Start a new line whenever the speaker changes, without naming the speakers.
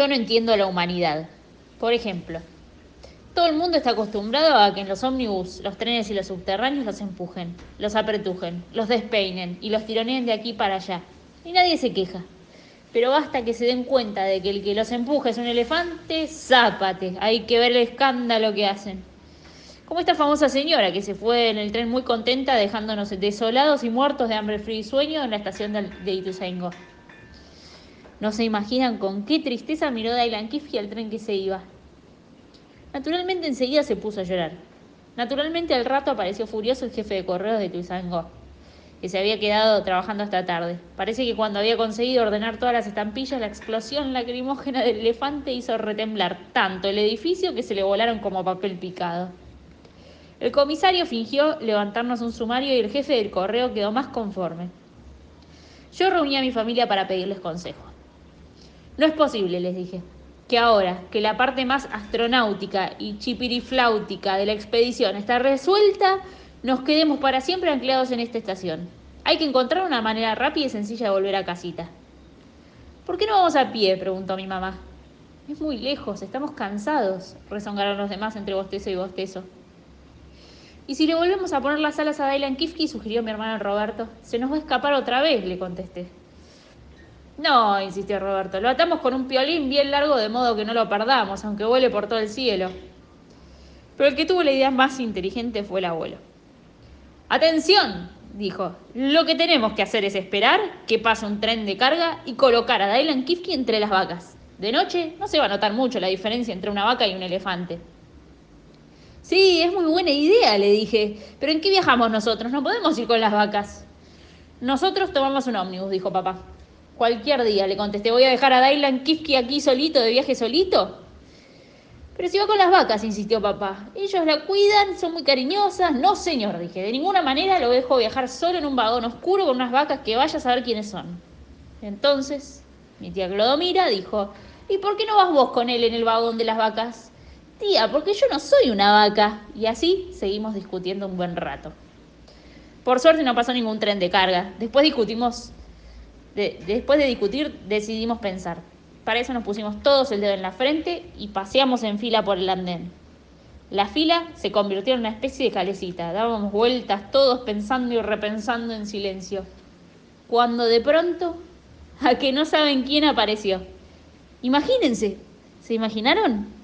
Yo no entiendo la humanidad. Por ejemplo, todo el mundo está acostumbrado a que en los ómnibus, los trenes y los subterráneos los empujen, los apretujen, los despeinen y los tironeen de aquí para allá. Y nadie se queja. Pero basta que se den cuenta de que el que los empuja es un elefante, zápate. Hay que ver el escándalo que hacen. Como esta famosa señora que se fue en el tren muy contenta dejándonos desolados y muertos de hambre, frío y sueño en la estación de Ituzaingó. No se imaginan con qué tristeza miró Dailan Kifki al tren que se iba. Naturalmente enseguida se puso a llorar. Naturalmente al rato apareció furioso el jefe de correos de Ituzaingó que se había quedado trabajando hasta tarde. Parece que cuando había conseguido ordenar todas las estampillas, la explosión lacrimógena del elefante hizo retemblar tanto el edificio que se le volaron como papel picado. El comisario fingió levantarnos un sumario y el jefe del correo quedó más conforme. Yo reuní a mi familia para pedirles consejo. No es posible, les dije, que ahora que la parte más astronáutica y chipirifláutica de la expedición está resuelta, nos quedemos para siempre anclados en esta estación. Hay que encontrar una manera rápida y sencilla de volver a casita. ¿Por qué no vamos a pie? preguntó mi mamá. Es muy lejos, estamos cansados, rezongaron los demás entre bostezo y bostezo. ¿Y si le volvemos a poner las alas a Dylan Kifke? sugirió mi hermano Roberto. Se nos va a escapar otra vez, le contesté. No, insistió Roberto, lo atamos con un piolín bien largo de modo que no lo perdamos, aunque vuele por todo el cielo. Pero el que tuvo la idea más inteligente fue el abuelo. Atención, dijo. Lo que tenemos que hacer es esperar que pase un tren de carga y colocar a Dylan Kifke entre las vacas. De noche no se va a notar mucho la diferencia entre una vaca y un elefante. Sí, es muy buena idea, le dije. Pero ¿en qué viajamos nosotros? No podemos ir con las vacas. Nosotros tomamos un ómnibus, dijo papá. Cualquier día, le contesté. ¿Voy a dejar a Dylan Kifke aquí solito, de viaje solito? Pero si va con las vacas, insistió papá. Ellos la cuidan, son muy cariñosas. No, señor, dije. De ninguna manera lo dejo viajar solo en un vagón oscuro con unas vacas que vaya a saber quiénes son. Entonces, mi tía Clodomira dijo, ¿y por qué no vas vos con él en el vagón de las vacas? Tía, porque yo no soy una vaca. Y así seguimos discutiendo un buen rato. Por suerte no pasó ningún tren de carga. Después discutimos, después de discutir decidimos pensar. Para eso nos pusimos todos el dedo en la frente y paseamos en fila por el andén. La fila se convirtió en una especie de calecita. Dábamos vueltas todos pensando y repensando en silencio. Cuando de pronto, a que no saben quién apareció. Imagínense, ¿se imaginaron?